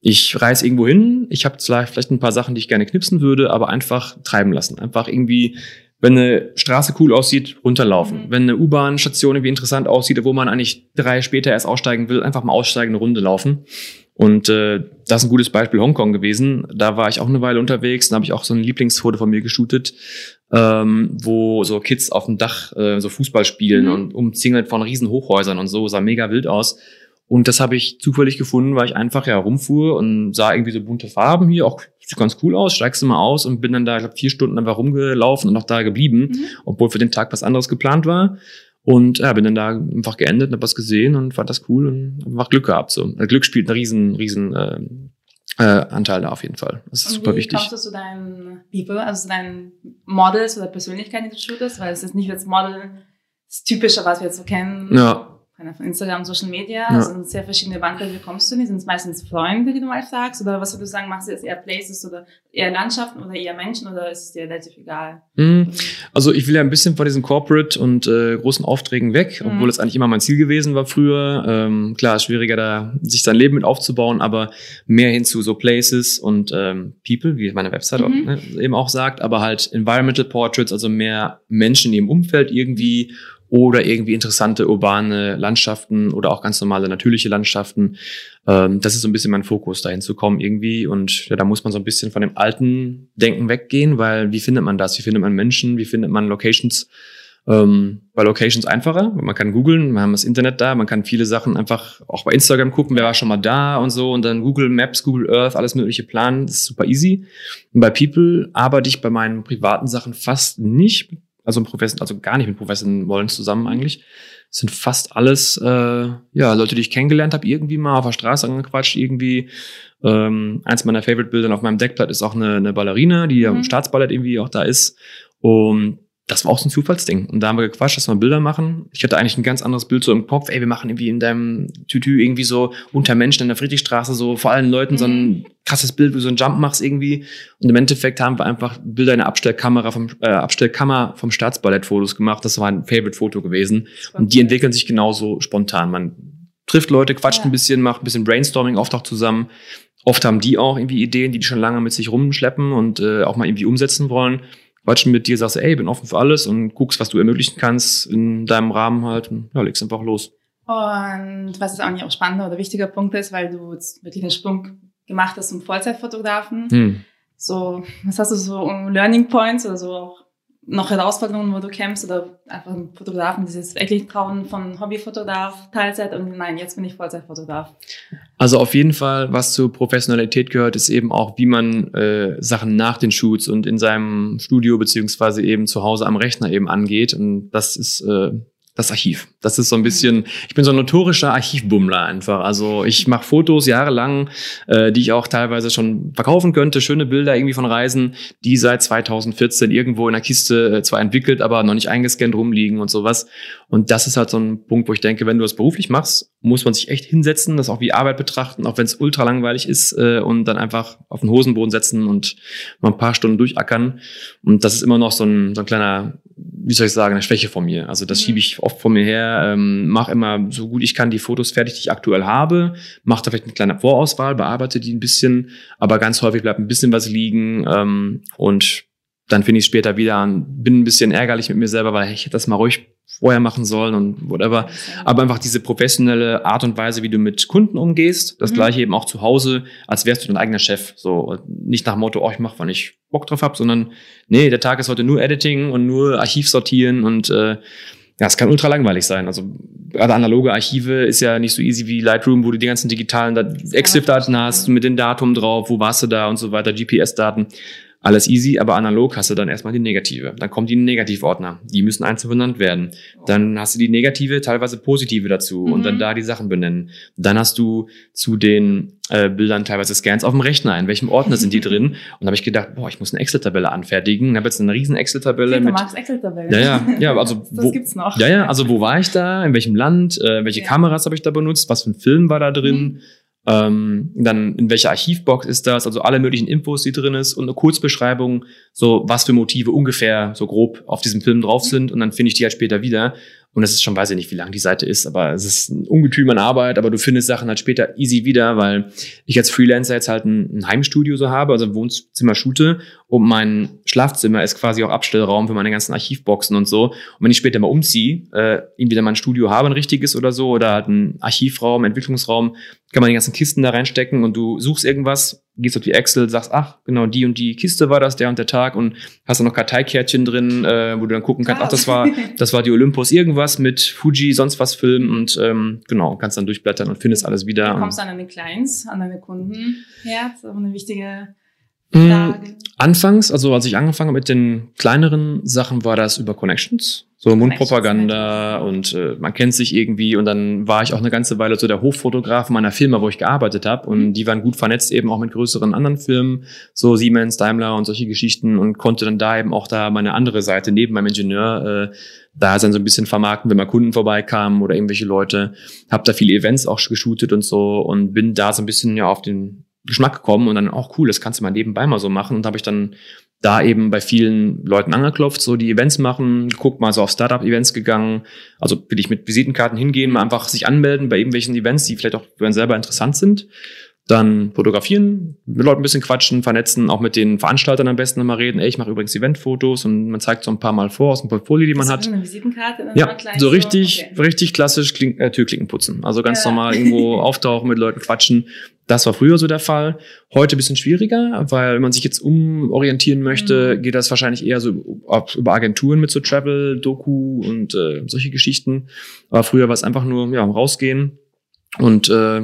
[SPEAKER 2] ich reise irgendwo hin, ich habe vielleicht ein paar Sachen, die ich gerne knipsen würde, aber einfach treiben lassen. Einfach irgendwie wenn eine Straße cool aussieht, runterlaufen. Mhm. Wenn eine U-Bahn-Station irgendwie interessant aussieht, wo man eigentlich drei später erst aussteigen will, einfach mal aussteigen, eine Runde laufen. Und äh, das ist ein gutes Beispiel Hongkong gewesen. Da war ich auch eine Weile unterwegs, da habe ich auch so ein Lieblingsfoto von mir geshootet, ähm, wo so Kids auf dem Dach äh, so Fußball spielen mhm. und umzingelt von riesen Hochhäusern und so, sah mega wild aus. Und das habe ich zufällig gefunden, weil ich einfach ja rumfuhr und sah irgendwie so bunte Farben hier, auch sieht ganz cool aus, steigst du mal aus und bin dann da, ich glaube, vier Stunden einfach rumgelaufen und auch da geblieben, mhm. obwohl für den Tag was anderes geplant war. Und ja, bin dann da einfach geendet und hab was gesehen und fand das cool und einfach Glück gehabt. So. Also Glück spielt einen riesen, riesen äh, äh, Anteil da auf jeden Fall. Das ist und super
[SPEAKER 1] wie
[SPEAKER 2] wichtig.
[SPEAKER 1] Wie kommst du zu deinen People, also zu deinen Models oder Persönlichkeiten, die du shootest? Weil es ist nicht das Model, das Typische, was wir jetzt so kennen.
[SPEAKER 2] Ja
[SPEAKER 1] von Instagram, Social Media, ja. also sehr verschiedene Banken, wie kommst du nicht? Sind es meistens Freunde, die du mal fragst? Oder was würdest du sagen, machst du jetzt eher Places oder eher Landschaften oder eher Menschen oder ist es dir relativ egal?
[SPEAKER 2] Mhm. Also ich will ja ein bisschen von diesen Corporate und äh, großen Aufträgen weg, mhm. obwohl es eigentlich immer mein Ziel gewesen war früher. Ähm, klar, schwieriger da, sich sein Leben mit aufzubauen, aber mehr hin zu so Places und ähm, People, wie meine Website mhm. auch, ne, eben auch sagt, aber halt Environmental Portraits, also mehr Menschen in ihrem Umfeld irgendwie oder irgendwie interessante urbane Landschaften oder auch ganz normale natürliche Landschaften. Ähm, das ist so ein bisschen mein Fokus, dahin zu kommen irgendwie. Und ja, da muss man so ein bisschen von dem alten Denken weggehen, weil wie findet man das? Wie findet man Menschen? Wie findet man Locations? Ähm, bei Locations einfacher, man kann googeln, wir haben das Internet da, man kann viele Sachen einfach auch bei Instagram gucken, wer war schon mal da und so und dann Google Maps, Google Earth, alles mögliche planen, das ist super easy. Und bei People arbeite ich bei meinen privaten Sachen fast nicht also, Professor, also gar nicht mit Professor Wollen zusammen eigentlich. Das sind fast alles äh, ja Leute, die ich kennengelernt habe, irgendwie mal auf der Straße angequatscht, irgendwie. Ähm, eins meiner Favorite-Bilder auf meinem Deckblatt ist auch eine, eine Ballerina, die mhm. im Staatsballett irgendwie auch da ist. Und das war auch so ein Zufallsding. Und da haben wir gequatscht, dass wir Bilder machen. Ich hatte eigentlich ein ganz anderes Bild so im Kopf. Ey, wir machen irgendwie in deinem Tütü irgendwie so unter Menschen in der Friedrichstraße so vor allen Leuten mhm. so ein mhm. krasses Bild, wo du so einen Jump machst irgendwie. Und im Endeffekt haben wir einfach Bilder in der Abstellkamera vom, äh, Abstellkammer vom Staatsballett Fotos gemacht. Das war ein Favorite-Foto gewesen. Und die entwickeln sich genauso spontan. Man trifft Leute, quatscht ja. ein bisschen, macht ein bisschen Brainstorming oft auch zusammen. Oft haben die auch irgendwie Ideen, die die schon lange mit sich rumschleppen und äh, auch mal irgendwie umsetzen wollen quatschen mit dir, sagst, ey, bin offen für alles und guckst, was du ermöglichen kannst in deinem Rahmen halt und ja, legst einfach los.
[SPEAKER 1] Und was ist eigentlich auch spannender oder wichtiger Punkt ist, weil du jetzt wirklich einen Sprung gemacht hast zum Vollzeitfotografen. Hm. So, was hast du so Learning Points oder so auch noch Herausforderungen, wo du kämpfst oder einfach ein Fotografen, dieses wirklich trauen von Hobbyfotograf, Teilzeit und nein, jetzt bin ich Vollzeitfotograf.
[SPEAKER 2] Also auf jeden Fall, was zur Professionalität gehört, ist eben auch, wie man äh, Sachen nach den Shoots und in seinem Studio beziehungsweise eben zu Hause am Rechner eben angeht. Und das ist äh, das Archiv. Das ist so ein bisschen, ich bin so ein notorischer Archivbummler einfach. Also ich mache Fotos jahrelang, äh, die ich auch teilweise schon verkaufen könnte, schöne Bilder irgendwie von Reisen, die seit 2014 irgendwo in der Kiste äh, zwar entwickelt, aber noch nicht eingescannt rumliegen und sowas. Und das ist halt so ein Punkt, wo ich denke, wenn du das beruflich machst, muss man sich echt hinsetzen, das auch wie Arbeit betrachten, auch wenn es ultra langweilig ist äh, und dann einfach auf den Hosenboden setzen und mal ein paar Stunden durchackern. Und das ist immer noch so ein, so ein kleiner wie soll ich sagen, eine Schwäche von mir. Also das mhm. schiebe ich oft von mir her, ähm, mache immer so gut ich kann die Fotos fertig, die ich aktuell habe, mache da vielleicht eine kleine Vorauswahl, bearbeite die ein bisschen, aber ganz häufig bleibt ein bisschen was liegen ähm, und dann finde ich später wieder und bin ein bisschen ärgerlich mit mir selber, weil ich hätte das mal ruhig vorher machen sollen und whatever. Aber einfach diese professionelle Art und Weise, wie du mit Kunden umgehst, das mhm. gleiche eben auch zu Hause, als wärst du dein eigener Chef. So nicht nach dem Motto, oh, ich mach, wann ich Bock drauf hab, sondern nee, der Tag ist heute nur Editing und nur Archiv sortieren und äh, ja, es kann ultra langweilig sein. Also gerade analoge Archive ist ja nicht so easy wie Lightroom, wo du die ganzen digitalen EXIF-Daten hast, mit den Datum drauf, wo warst du da und so weiter, GPS-Daten. Alles easy, aber analog hast du dann erstmal die negative. Dann kommen die Negativordner, die müssen einzeln benannt werden. Dann hast du die negative, teilweise positive dazu mhm. und dann mhm. da die Sachen benennen. Dann hast du zu den äh, Bildern teilweise Scans auf dem Rechner. In welchem Ordner sind die drin? Und da habe ich gedacht, boah, ich muss eine Excel-Tabelle anfertigen. Ich habe jetzt eine riesen Excel-Tabelle.
[SPEAKER 1] Du magst Excel-Tabellen.
[SPEAKER 2] Ja, ja, ja, also
[SPEAKER 1] das wo, gibt's noch.
[SPEAKER 2] Ja, ja, also wo war ich da? In welchem Land? Äh, welche ja. Kameras habe ich da benutzt? Was für ein Film war da drin? Mhm. Ähm, dann in welcher Archivbox ist das, also alle möglichen Infos, die drin ist und eine Kurzbeschreibung, so was für Motive ungefähr so grob auf diesem Film drauf sind. Und dann finde ich die halt später wieder und das ist schon, weiß ich nicht, wie lang die Seite ist, aber es ist ein Ungetüm an Arbeit, aber du findest Sachen halt später easy wieder, weil ich als Freelancer jetzt halt ein, ein Heimstudio so habe, also Wohnzimmer shoote und mein Schlafzimmer ist quasi auch Abstellraum für meine ganzen Archivboxen und so. Und wenn ich später mal umziehe, äh, entweder mein Studio habe ein richtiges oder so oder halt ein Archivraum, Entwicklungsraum, kann man die ganzen Kisten da reinstecken und du suchst irgendwas, gehst auf die Excel, sagst, ach, genau, die und die Kiste war das, der und der Tag und hast dann noch Karteikärtchen drin, äh, wo du dann gucken kannst, ach, das war, das war die Olympus irgendwas mit Fuji, sonst was Film und ähm, genau, kannst dann durchblättern und findest alles wieder.
[SPEAKER 1] Du kommst dann an deine Clients, an deine Kunden her, das ist auch eine wichtige
[SPEAKER 2] mm, Frage. Anfangs, also als ich angefangen habe mit den kleineren Sachen, war das über Connections. So Mundpropaganda und äh, man kennt sich irgendwie und dann war ich auch eine ganze Weile so der Hochfotograf meiner Firma, wo ich gearbeitet habe und mhm. die waren gut vernetzt eben auch mit größeren anderen Firmen, so Siemens, Daimler und solche Geschichten und konnte dann da eben auch da meine andere Seite neben meinem Ingenieur äh, da dann so ein bisschen vermarkten, wenn mal Kunden vorbeikamen oder irgendwelche Leute. Hab da viele Events auch geshootet und so und bin da so ein bisschen ja auf den Geschmack gekommen und dann auch cool, das kannst du mal nebenbei mal so machen und habe ich dann da eben bei vielen Leuten angeklopft, so die Events machen, guck mal so auf Startup-Events gegangen, also will ich mit Visitenkarten hingehen, mal einfach sich anmelden bei irgendwelchen Events, die vielleicht auch für einen selber interessant sind dann fotografieren, mit Leuten ein bisschen quatschen, vernetzen, auch mit den Veranstaltern am besten nochmal reden. Ey, ich mache übrigens Eventfotos und man zeigt so ein paar Mal vor aus dem Portfolio, die man hat.
[SPEAKER 1] Eine Visitenkarte
[SPEAKER 2] ja, so richtig, okay. richtig klassisch Kling, äh, Türklinken putzen. Also ganz ja. normal irgendwo auftauchen, mit Leuten quatschen. Das war früher so der Fall. Heute ein bisschen schwieriger, weil wenn man sich jetzt umorientieren möchte, mhm. geht das wahrscheinlich eher so über Agenturen mit so Travel, Doku und äh, solche Geschichten. Aber früher war es einfach nur ja, rausgehen und äh,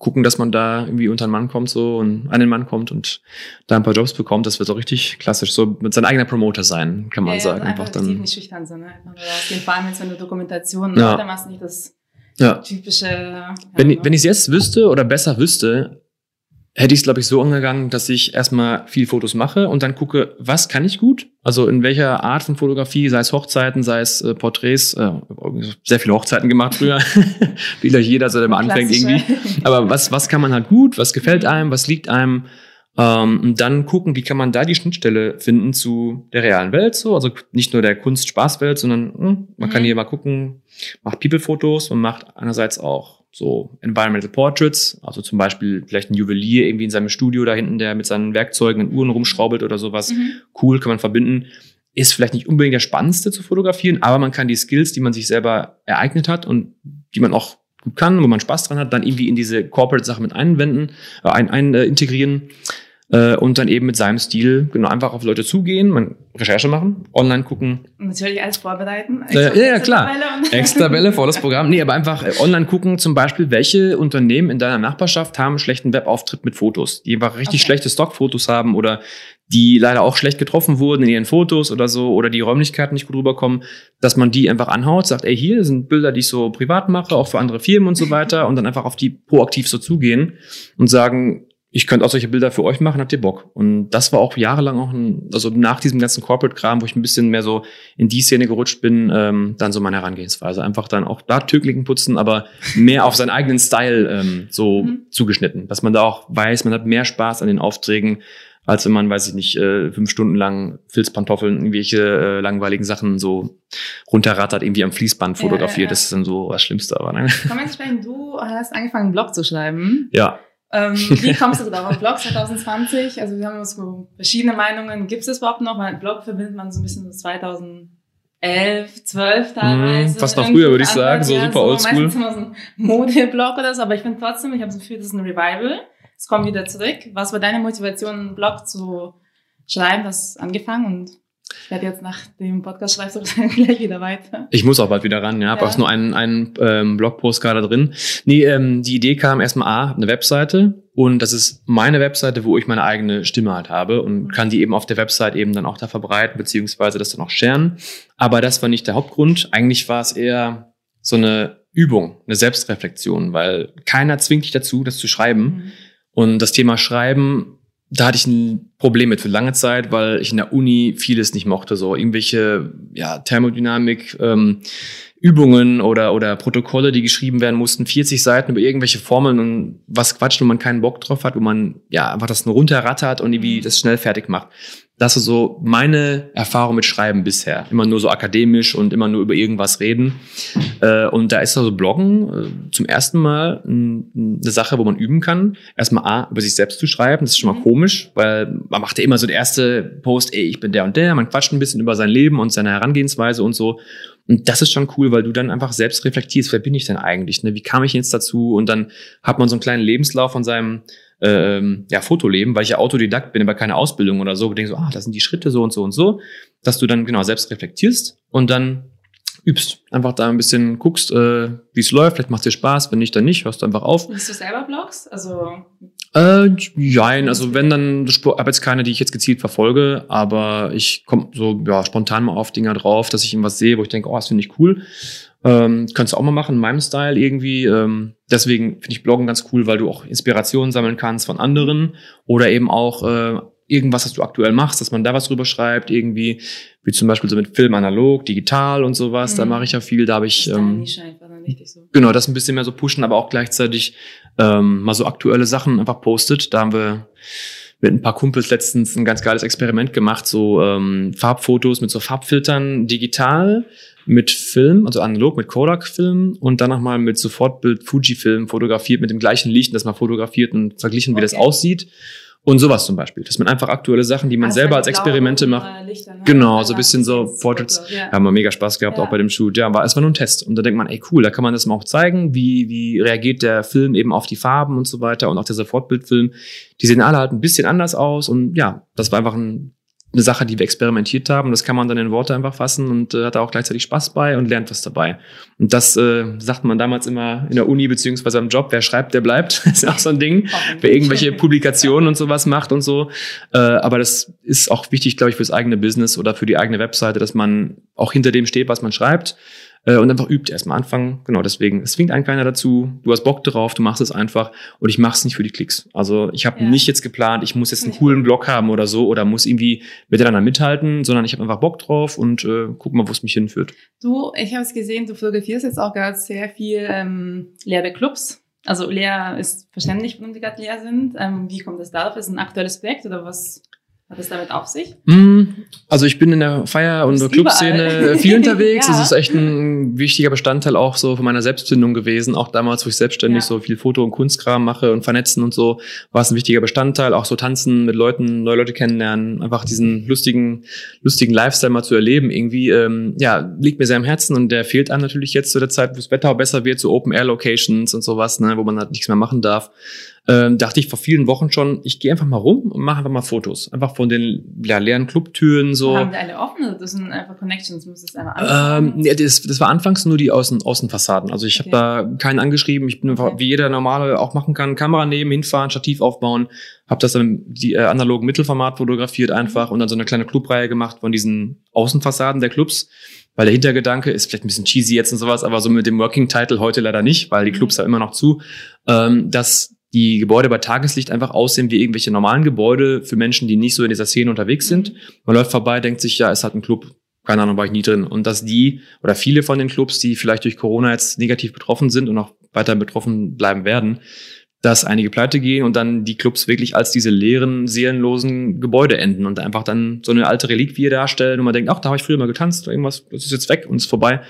[SPEAKER 2] gucken, dass man da irgendwie unter einen Mann kommt so und an den Mann kommt und da ein paar Jobs bekommt. Das wird so richtig klassisch, so mit sein eigener Promoter sein, kann man ja, sagen.
[SPEAKER 1] Ja, einfach, einfach dann nicht schüchtern sein, ne? Vor allem jetzt, wenn du Dokumentation ja. machst, nicht das ja. typische. Ja,
[SPEAKER 2] wenn, wenn ich es jetzt wüsste oder besser wüsste, hätte ich es, glaube ich, so angegangen, dass ich erstmal viel Fotos mache und dann gucke, was kann ich gut? Also in welcher Art von Fotografie, sei es Hochzeiten, sei es äh, Porträts, äh, sehr viele Hochzeiten gemacht früher, wie gleich jeder, der mal anfängt irgendwie. Aber was, was kann man halt gut, was gefällt einem, was liegt einem? Ähm, und dann gucken, wie kann man da die Schnittstelle finden zu der realen Welt, so, also nicht nur der Kunst-Spaß-Welt, sondern mh, hm, man mhm. kann hier mal gucken, macht People-Fotos und macht einerseits auch so Environmental Portraits, also zum Beispiel vielleicht ein Juwelier irgendwie in seinem Studio da hinten, der mit seinen Werkzeugen in Uhren rumschraubelt oder sowas. Mhm. Cool, kann man verbinden. Ist vielleicht nicht unbedingt der spannendste zu fotografieren, aber man kann die Skills, die man sich selber ereignet hat und die man auch gut kann, wo man Spaß dran hat, dann irgendwie in diese Corporate-Sache mit einwenden, äh, ein, ein, äh, integrieren äh, und dann eben mit seinem Stil genau einfach auf Leute zugehen, man Recherche machen, online gucken.
[SPEAKER 1] Natürlich alles vorbereiten.
[SPEAKER 2] Äh, ja, ja, klar. Excel-Tabelle, volles Programm. Nee, aber einfach äh, online gucken, zum Beispiel, welche Unternehmen in deiner Nachbarschaft haben einen schlechten Webauftritt mit Fotos, die einfach richtig okay. schlechte Stockfotos haben oder die leider auch schlecht getroffen wurden in ihren Fotos oder so oder die Räumlichkeiten nicht gut rüberkommen, dass man die einfach anhaut, sagt, ey, hier sind Bilder, die ich so privat mache, auch für andere Firmen und so weiter und dann einfach auf die proaktiv so zugehen und sagen, ich könnte auch solche Bilder für euch machen, habt ihr Bock? Und das war auch jahrelang auch ein, also nach diesem ganzen Corporate-Kram, wo ich ein bisschen mehr so in die Szene gerutscht bin, ähm, dann so meine Herangehensweise. Einfach dann auch da Türklinken putzen, aber mehr auf seinen eigenen Style ähm, so mhm. zugeschnitten. Dass man da auch weiß, man hat mehr Spaß an den Aufträgen, als wenn man, weiß ich nicht, äh, fünf Stunden lang Filzpantoffeln, irgendwelche äh, langweiligen Sachen so runterrattert, irgendwie am Fließband fotografiert. Ja, ja, ja. Das ist dann so das Schlimmste. Aber
[SPEAKER 1] ne? Komm jetzt sprechen, du hast angefangen, einen Blog zu schreiben.
[SPEAKER 2] Ja.
[SPEAKER 1] Ähm, wie kommst du darauf? Blog 2020, also wir haben so verschiedene Meinungen. Gibt es das überhaupt noch? Weil Blog verbindet man so ein bisschen so 2011, 12 teilweise.
[SPEAKER 2] Mm, fast noch früher, würde ich sagen, so super oldschool.
[SPEAKER 1] Meistens immer so ein Modeblog oder so, aber ich finde trotzdem, ich habe so viel, das ist ein Revival. Es kommt wieder zurück. Was war deine Motivation, einen Blog zu schreiben? Das angefangen und werde jetzt nach dem Podcast schreibst du gleich wieder weiter.
[SPEAKER 2] Ich muss auch bald wieder ran, ja. Habe auch nur einen, einen ähm, Blogpost gerade drin. Nee, ähm, die Idee kam erstmal A, eine Webseite und das ist meine Webseite, wo ich meine eigene Stimme halt habe und mhm. kann die eben auf der Website eben dann auch da verbreiten, beziehungsweise das dann auch sharen. Aber das war nicht der Hauptgrund. Eigentlich war es eher so eine Übung, eine Selbstreflexion, weil keiner zwingt dich dazu, das zu schreiben. Mhm. Und das Thema Schreiben da hatte ich ein Problem mit für lange Zeit, weil ich in der Uni vieles nicht mochte, so irgendwelche ja, Thermodynamik, ähm, Übungen oder, oder Protokolle, die geschrieben werden mussten, 40 Seiten über irgendwelche Formeln und was Quatsch, wo man keinen Bock drauf hat, wo man ja einfach das nur runterrattert und irgendwie mhm. das schnell fertig macht. Das ist so meine Erfahrung mit Schreiben bisher. Immer nur so akademisch und immer nur über irgendwas reden. Äh, und da ist also Bloggen äh, zum ersten Mal eine Sache, wo man üben kann. Erstmal A, über sich selbst zu schreiben. Das ist schon mal mhm. komisch, weil man macht ja immer so der erste Post, ey, ich bin der und der. Man quatscht ein bisschen über sein Leben und seine Herangehensweise und so. Und das ist schon cool, weil du dann einfach selbst reflektierst, wer bin ich denn eigentlich? Ne? Wie kam ich jetzt dazu? Und dann hat man so einen kleinen Lebenslauf von seinem ähm, ja, Fotoleben, weil ich ja Autodidakt bin, aber keine Ausbildung oder so, und so, ah, das sind die Schritte so und so und so, dass du dann genau selbst reflektierst und dann übst. Einfach da ein bisschen guckst, äh, wie es läuft, vielleicht macht dir Spaß, wenn nicht, dann nicht, hörst du einfach auf.
[SPEAKER 1] Bist du selber Blogs? Also
[SPEAKER 2] äh, jein, also wenn dann, ich habe jetzt keine, die ich jetzt gezielt verfolge, aber ich komme so ja, spontan mal auf Dinger drauf, dass ich irgendwas sehe, wo ich denke, oh, das finde ich cool. Ähm, könntest du auch mal machen, in meinem Style irgendwie. Ähm, deswegen finde ich Bloggen ganz cool, weil du auch Inspirationen sammeln kannst von anderen oder eben auch äh, irgendwas, was du aktuell machst, dass man da was drüber schreibt, irgendwie, wie zum Beispiel so mit Film analog, digital und sowas, mhm. da mache ich ja viel, da habe ich ähm, so. genau das ein bisschen mehr so pushen, aber auch gleichzeitig ähm, mal so aktuelle Sachen einfach postet. Da haben wir mit ein paar Kumpels letztens ein ganz geiles Experiment gemacht, so ähm, Farbfotos mit so Farbfiltern digital mit Film, also analog mit Kodak-Film und dann nochmal mit Sofortbild Fuji-Film fotografiert mit dem gleichen Licht, das mal fotografiert und verglichen, wie okay. das aussieht. Und sowas zum Beispiel, dass man einfach aktuelle Sachen, die man also selber als Experimente macht, Lichter, ne? genau, so ein bisschen so Portraits, ja. haben wir mega Spaß gehabt, ja. auch bei dem Shoot, ja, war, es war nur ein Test. Und da denkt man, ey cool, da kann man das mal auch zeigen, wie, wie reagiert der Film eben auf die Farben und so weiter und auch der Sofortbildfilm. Die sehen alle halt ein bisschen anders aus und ja, das war einfach ein eine Sache, die wir experimentiert haben. Das kann man dann in Worte einfach fassen und äh, hat da auch gleichzeitig Spaß bei und lernt was dabei. Und das äh, sagt man damals immer in der Uni beziehungsweise am Job. Wer schreibt, der bleibt. das ist auch so ein Ding. Wer irgendwelche Publikationen und sowas macht und so. Äh, aber das ist auch wichtig, glaube ich, fürs eigene Business oder für die eigene Webseite, dass man auch hinter dem steht, was man schreibt äh, und einfach übt erstmal anfangen. Genau, deswegen, es zwingt einen keiner dazu. Du hast Bock drauf, du machst es einfach und ich mache es nicht für die Klicks. Also ich habe ja. nicht jetzt geplant, ich muss jetzt einen coolen Blog haben oder so oder muss irgendwie miteinander mithalten, sondern ich habe einfach Bock drauf und äh, guck mal, wo es mich hinführt.
[SPEAKER 1] Du, ich habe es gesehen, du fotografierst jetzt auch gerade sehr viel ähm, Lehrclubs. Also Lehr ist verständlich, warum die gerade leer sind. Ähm, wie kommt das darauf? Ist es ein aktuelles Projekt oder was hat es damit auf sich?
[SPEAKER 2] Mm, also ich bin in der Feier- und Clubszene viel unterwegs. ja. Das ist echt ein wichtiger Bestandteil auch so von meiner Selbstfindung gewesen. Auch damals, wo ich selbstständig ja. so viel Foto- und Kunstkram mache und vernetzen und so, war es ein wichtiger Bestandteil. Auch so tanzen mit Leuten, neue Leute kennenlernen, einfach diesen lustigen, lustigen Lifestyle mal zu erleben. Irgendwie, ähm, ja, liegt mir sehr am Herzen und der fehlt einem natürlich jetzt zu der Zeit, wo das Wetter auch besser wird, so Open-Air-Locations und sowas, ne, wo man halt nichts mehr machen darf ähm, dachte ich vor vielen Wochen schon, ich gehe einfach mal rum und mache einfach mal Fotos. Einfach von den ja, leeren Clubtüren so.
[SPEAKER 1] Haben die alle offen? Das sind einfach Connections, muss es einfach
[SPEAKER 2] ähm, nee, das, das war anfangs nur die Außen, Außenfassaden. Also ich okay. habe da keinen angeschrieben. Ich bin okay. wie jeder normale auch machen kann, Kamera nehmen, hinfahren, Stativ aufbauen. Habe das dann die äh, analogen Mittelformat fotografiert einfach und dann so eine kleine Clubreihe gemacht von diesen Außenfassaden der Clubs weil der Hintergedanke ist vielleicht ein bisschen cheesy jetzt und sowas, aber so mit dem Working Title heute leider nicht, weil die mhm. Clubs ja immer noch zu, ähm, dass die Gebäude bei Tageslicht einfach aussehen wie irgendwelche normalen Gebäude für Menschen, die nicht so in dieser Szene unterwegs sind. Mhm. Man läuft vorbei, denkt sich, ja, es hat ein Club, keine Ahnung, war ich nie drin. Und dass die oder viele von den Clubs, die vielleicht durch Corona jetzt negativ betroffen sind und auch weiter betroffen bleiben werden, dass einige pleite gehen und dann die Clubs wirklich als diese leeren, seelenlosen Gebäude enden und einfach dann so eine alte Reliquie darstellen und man denkt, ach, da habe ich früher mal getanzt, irgendwas, das ist jetzt weg und ist vorbei.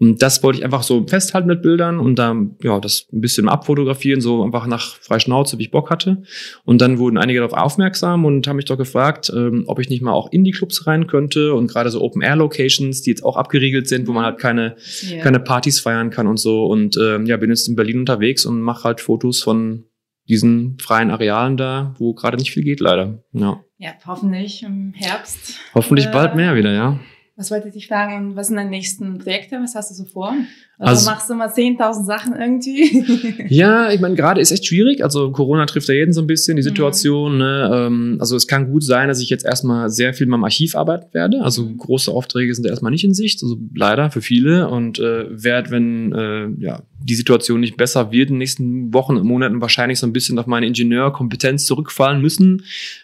[SPEAKER 2] Und das wollte ich einfach so festhalten mit Bildern und dann, ja, das ein bisschen abfotografieren, so einfach nach frei Schnauze, wie ich Bock hatte. Und dann wurden einige darauf aufmerksam und haben mich doch gefragt, ähm, ob ich nicht mal auch in die Clubs rein könnte und gerade so Open-Air-Locations, die jetzt auch abgeriegelt sind, wo man halt keine, yeah. keine Partys feiern kann und so. Und ähm, ja, bin jetzt in Berlin unterwegs und mache halt Fotos von diesen freien Arealen da, wo gerade nicht viel geht, leider. Ja,
[SPEAKER 1] ja hoffentlich im Herbst.
[SPEAKER 2] Hoffentlich äh, bald mehr wieder, ja.
[SPEAKER 1] Was wollte ich dich fragen? Was sind deine nächsten Projekte? Was hast du so vor? Also, also machst du mal 10.000 Sachen irgendwie?
[SPEAKER 2] ja, ich meine, gerade ist echt schwierig. Also Corona trifft ja jeden so ein bisschen, die mhm. Situation. Mhm. Ne? Ähm, also es kann gut sein, dass ich jetzt erstmal sehr viel mit dem Archiv arbeiten werde. Also mhm. große Aufträge sind erstmal nicht in Sicht, also leider für viele. Und äh, werde, wenn äh, ja, die Situation nicht besser wird in den nächsten Wochen und Monaten wahrscheinlich so ein bisschen auf meine Ingenieurkompetenz zurückfallen müssen,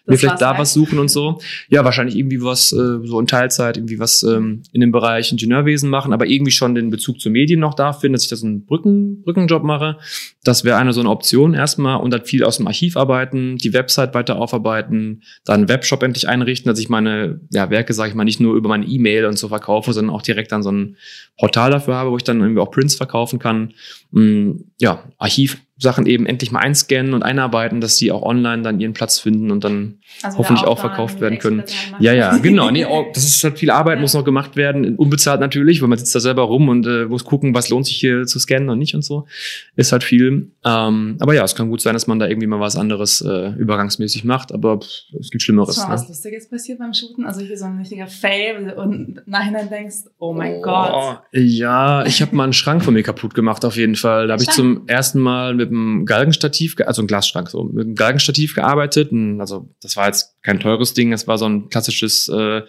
[SPEAKER 2] das mir vielleicht da was suchen und so. Ja, wahrscheinlich irgendwie was äh, so in Teilzeit, irgendwie was ähm, in dem Bereich Ingenieurwesen machen, aber irgendwie schon den Bezug zu Medien noch da finden, dass ich da so einen Brücken, Brückenjob mache. Das wäre eine so eine Option erstmal und dann viel aus dem Archiv arbeiten, die Website weiter aufarbeiten, dann Webshop endlich einrichten, dass ich meine ja, Werke, sage ich mal, nicht nur über meine E-Mail und so verkaufe, sondern auch direkt dann so ein Portal dafür habe, wo ich dann irgendwie auch Prints verkaufen kann. Mm, ja, Archivsachen eben endlich mal einscannen und einarbeiten, dass die auch online dann ihren Platz finden und dann also hoffentlich auch verkauft werden können. Ja, ja, genau. Nee, auch, das ist halt viel Arbeit, ja. muss noch gemacht werden. Unbezahlt natürlich, weil man sitzt da selber rum und äh, muss gucken, was lohnt sich hier zu scannen und nicht und so. Ist halt viel. Ähm, aber ja, es kann gut sein, dass man da irgendwie mal was anderes äh, übergangsmäßig macht, aber pff, es gibt Schlimmeres. Ist
[SPEAKER 1] ne? was Lustiges passiert beim Shooten? Also hier so ein richtiger Fail und nachher denkst, oh mein oh, Gott.
[SPEAKER 2] Ja, ich habe mal einen Schrank von mir kaputt gemacht auf jeden Fall. Da habe ich zum ersten Mal mit einem Galgenstativ, also ein Glasschrank, so mit einem Galgenstativ gearbeitet. Und also das war jetzt kein teures Ding, es war so ein klassisches äh,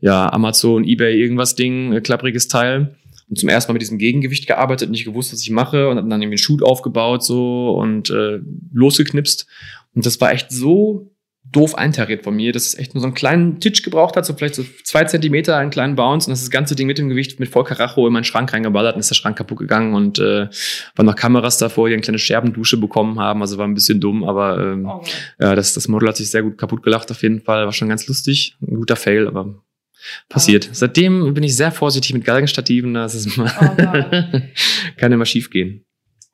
[SPEAKER 2] ja Amazon, eBay irgendwas Ding, äh, klappriges Teil und zum ersten Mal mit diesem Gegengewicht gearbeitet, nicht gewusst, was ich mache und dann irgendwie einen Shoot aufgebaut so und äh, losgeknipst. Und das war echt so doof eintariert von mir, dass es echt nur so einen kleinen Titch gebraucht hat, so vielleicht so zwei Zentimeter, einen kleinen Bounce und das, das ganze Ding mit dem Gewicht mit voll Karacho in meinen Schrank reingeballert und ist der Schrank kaputt gegangen und äh, waren noch Kameras davor, die eine kleine Scherbendusche bekommen haben, also war ein bisschen dumm, aber ähm, oh. ja, das, das Model hat sich sehr gut kaputt gelacht auf jeden Fall, war schon ganz lustig, ein guter Fail, aber passiert. Oh. Seitdem bin ich sehr vorsichtig mit Galgenstativen, das ist mal oh, kann immer schief gehen.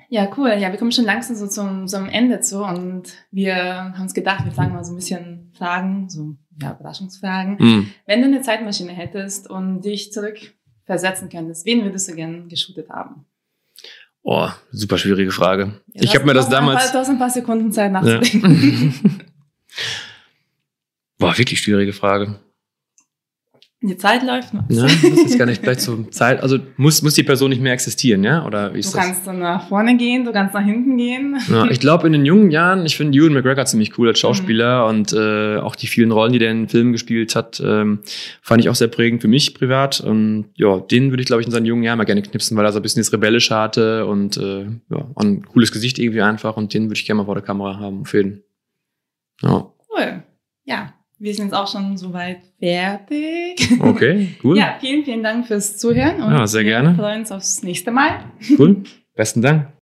[SPEAKER 1] Ja, cool. Ja, wir kommen schon langsam so zum, zum Ende zu und wir haben uns gedacht, wir fragen mal so ein bisschen Fragen, so ja, Überraschungsfragen. Mhm. Wenn du eine Zeitmaschine hättest und dich zurückversetzen könntest, wen würdest du gern geshootet haben?
[SPEAKER 2] Oh, super schwierige Frage. Ja, ich habe mir das damals.
[SPEAKER 1] Paar, du hast ein paar Sekunden Zeit nachzudenken. Ja.
[SPEAKER 2] Boah, wirklich schwierige Frage.
[SPEAKER 1] Die Zeit läuft noch.
[SPEAKER 2] Ja, das ist gar nicht vielleicht so Zeit. Also muss, muss die Person nicht mehr existieren, ja? Oder wie ist
[SPEAKER 1] du kannst dann nach vorne gehen, du kannst nach hinten gehen.
[SPEAKER 2] Ja, ich glaube, in den jungen Jahren, ich finde Ewan McGregor ziemlich cool als Schauspieler mhm. und äh, auch die vielen Rollen, die der in Filmen gespielt hat, ähm, fand ich auch sehr prägend für mich privat. Und ja, den würde ich, glaube ich, in seinen jungen Jahren mal gerne knipsen, weil er so ein bisschen das Rebellische hatte und äh, ja, ein cooles Gesicht irgendwie einfach und den würde ich gerne mal vor der Kamera haben, auf jeden
[SPEAKER 1] Ja. Cool. Ja, wir sind jetzt auch schon soweit fertig.
[SPEAKER 2] Okay, cool.
[SPEAKER 1] Ja, vielen, vielen Dank fürs Zuhören
[SPEAKER 2] und ja, sehr gerne.
[SPEAKER 1] wir freuen uns aufs nächste Mal.
[SPEAKER 2] Cool. Besten Dank.